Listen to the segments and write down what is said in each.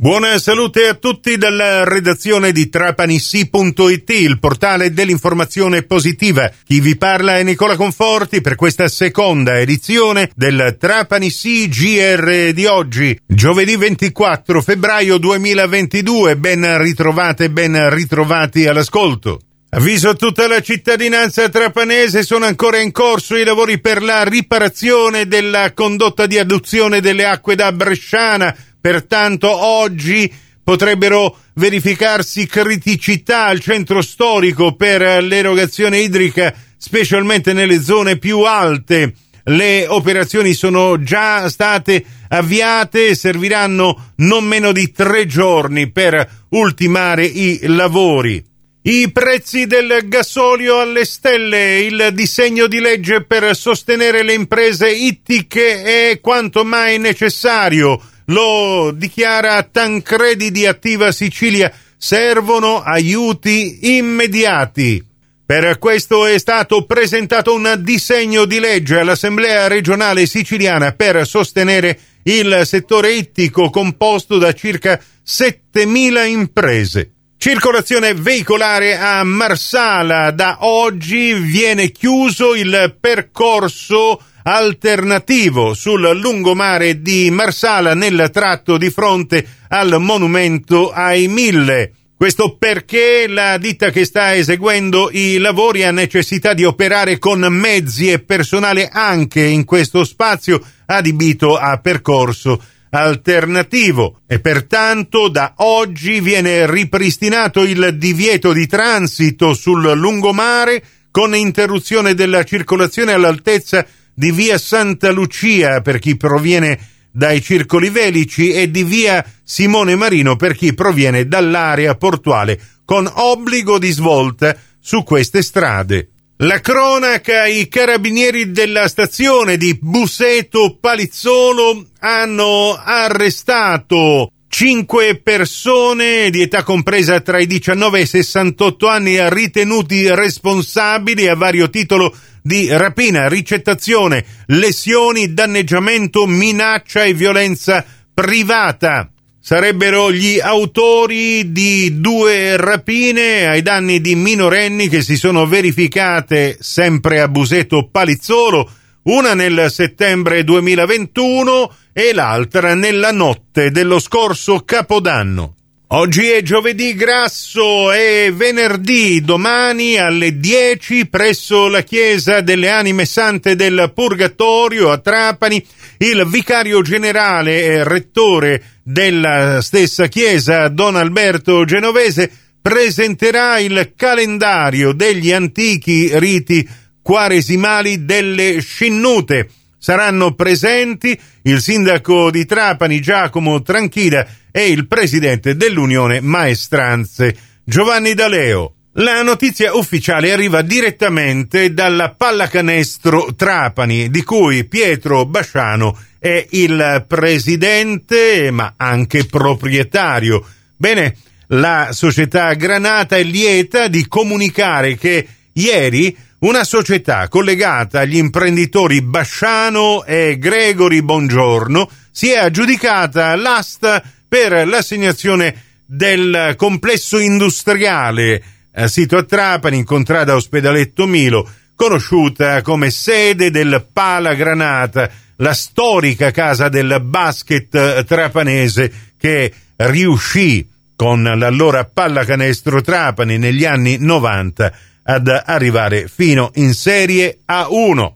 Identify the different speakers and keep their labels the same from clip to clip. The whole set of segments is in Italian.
Speaker 1: Buona salute a tutti dalla redazione di trapanissi.it, il portale dell'informazione positiva. Chi vi parla è Nicola Conforti per questa seconda edizione del Trapanissi GR di oggi, giovedì 24 febbraio 2022. Ben ritrovate, ben ritrovati all'ascolto. Avviso a tutta la cittadinanza trapanese, sono ancora in corso i lavori per la riparazione della condotta di adduzione delle acque da Bresciana Pertanto oggi potrebbero verificarsi criticità al centro storico per l'erogazione idrica, specialmente nelle zone più alte. Le operazioni sono già state avviate e serviranno non meno di tre giorni per ultimare i lavori. I prezzi del gasolio alle stelle, il disegno di legge per sostenere le imprese ittiche è quanto mai necessario lo dichiara Tancredi di Attiva Sicilia, servono aiuti immediati. Per questo è stato presentato un disegno di legge all'Assemblea regionale siciliana per sostenere il settore ittico composto da circa 7.000 imprese. Circolazione veicolare a Marsala. Da oggi viene chiuso il percorso alternativo sul lungomare di Marsala nel tratto di fronte al monumento ai Mille. Questo perché la ditta che sta eseguendo i lavori ha necessità di operare con mezzi e personale anche in questo spazio adibito a percorso alternativo e pertanto da oggi viene ripristinato il divieto di transito sul lungomare con interruzione della circolazione all'altezza di via Santa Lucia per chi proviene dai circoli velici e di via Simone Marino per chi proviene dall'area portuale, con obbligo di svolta su queste strade. La cronaca, i carabinieri della stazione di Buseto Palizzolo hanno arrestato cinque persone di età compresa tra i 19 e i 68 anni ritenuti responsabili a vario titolo di rapina, ricettazione, lesioni, danneggiamento, minaccia e violenza privata. Sarebbero gli autori di due rapine ai danni di minorenni che si sono verificate sempre a Buseto Palizzolo, una nel settembre 2021 e l'altra nella notte dello scorso Capodanno. Oggi è giovedì grasso e venerdì, domani alle 10 presso la chiesa delle anime sante del Purgatorio a Trapani, il vicario generale e rettore della stessa chiesa, Don Alberto Genovese, presenterà il calendario degli antichi riti quaresimali delle Scinnute Saranno presenti il sindaco di Trapani Giacomo Tranchida e il presidente dell'Unione Maestranze Giovanni D'Aleo. La notizia ufficiale arriva direttamente dalla pallacanestro Trapani, di cui Pietro Basciano è il presidente ma anche proprietario. Bene, la società Granata è lieta di comunicare che ieri una società collegata agli imprenditori Basciano e Gregory Bongiorno si è aggiudicata l'asta per l'assegnazione del complesso industriale eh, sito a Trapani in contrada Ospedaletto Milo, conosciuta come sede del Pala Granata, la storica casa del basket trapanese che riuscì con l'allora pallacanestro Trapani negli anni 90 ad arrivare fino in Serie A1.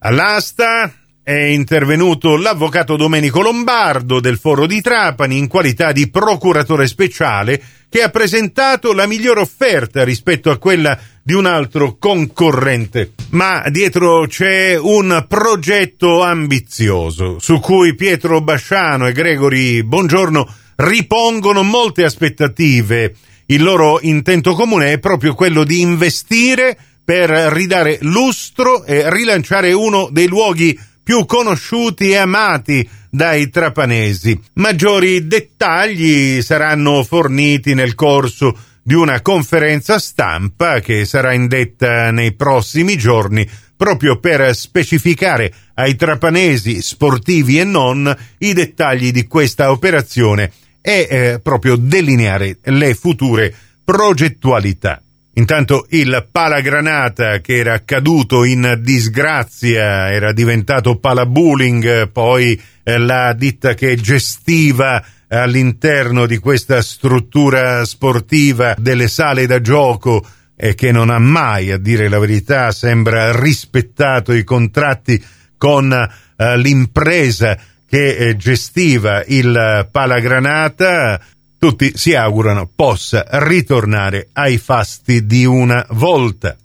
Speaker 1: All'asta è intervenuto l'avvocato Domenico Lombardo del Foro di Trapani in qualità di procuratore speciale che ha presentato la migliore offerta rispetto a quella di un altro concorrente. Ma dietro c'è un progetto ambizioso su cui Pietro Basciano e Gregory Buongiorno ripongono molte aspettative il loro intento comune è proprio quello di investire per ridare lustro e rilanciare uno dei luoghi più conosciuti e amati dai trapanesi. Maggiori dettagli saranno forniti nel corso di una conferenza stampa che sarà indetta nei prossimi giorni proprio per specificare ai trapanesi sportivi e non i dettagli di questa operazione e eh, proprio delineare le future progettualità. Intanto il palagranata che era caduto in disgrazia era diventato palabulling, poi eh, la ditta che gestiva all'interno di questa struttura sportiva delle sale da gioco e che non ha mai, a dire la verità, sembra rispettato i contratti con eh, l'impresa che eh, gestiva il palagranata tutti si augurano possa ritornare ai fasti di una volta.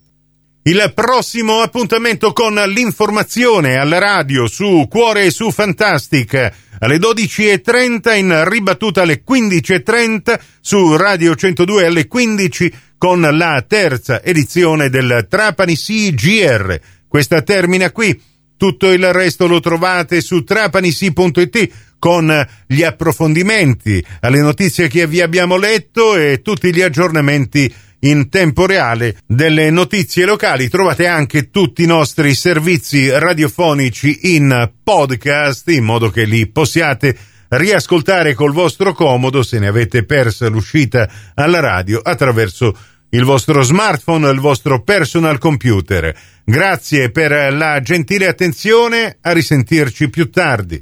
Speaker 1: Il prossimo appuntamento con l'informazione alla radio su Cuore e su Fantastic alle 12.30 in ribattuta alle 15.30 su Radio 102 alle 15 con la terza edizione del Trapani CGR. Questa termina qui. Tutto il resto lo trovate su trapanisi.it con gli approfondimenti alle notizie che vi abbiamo letto e tutti gli aggiornamenti in tempo reale delle notizie locali. Trovate anche tutti i nostri servizi radiofonici in podcast in modo che li possiate riascoltare col vostro comodo se ne avete persa l'uscita alla radio attraverso il vostro smartphone o il vostro personal computer. Grazie per la gentile attenzione, a risentirci più tardi.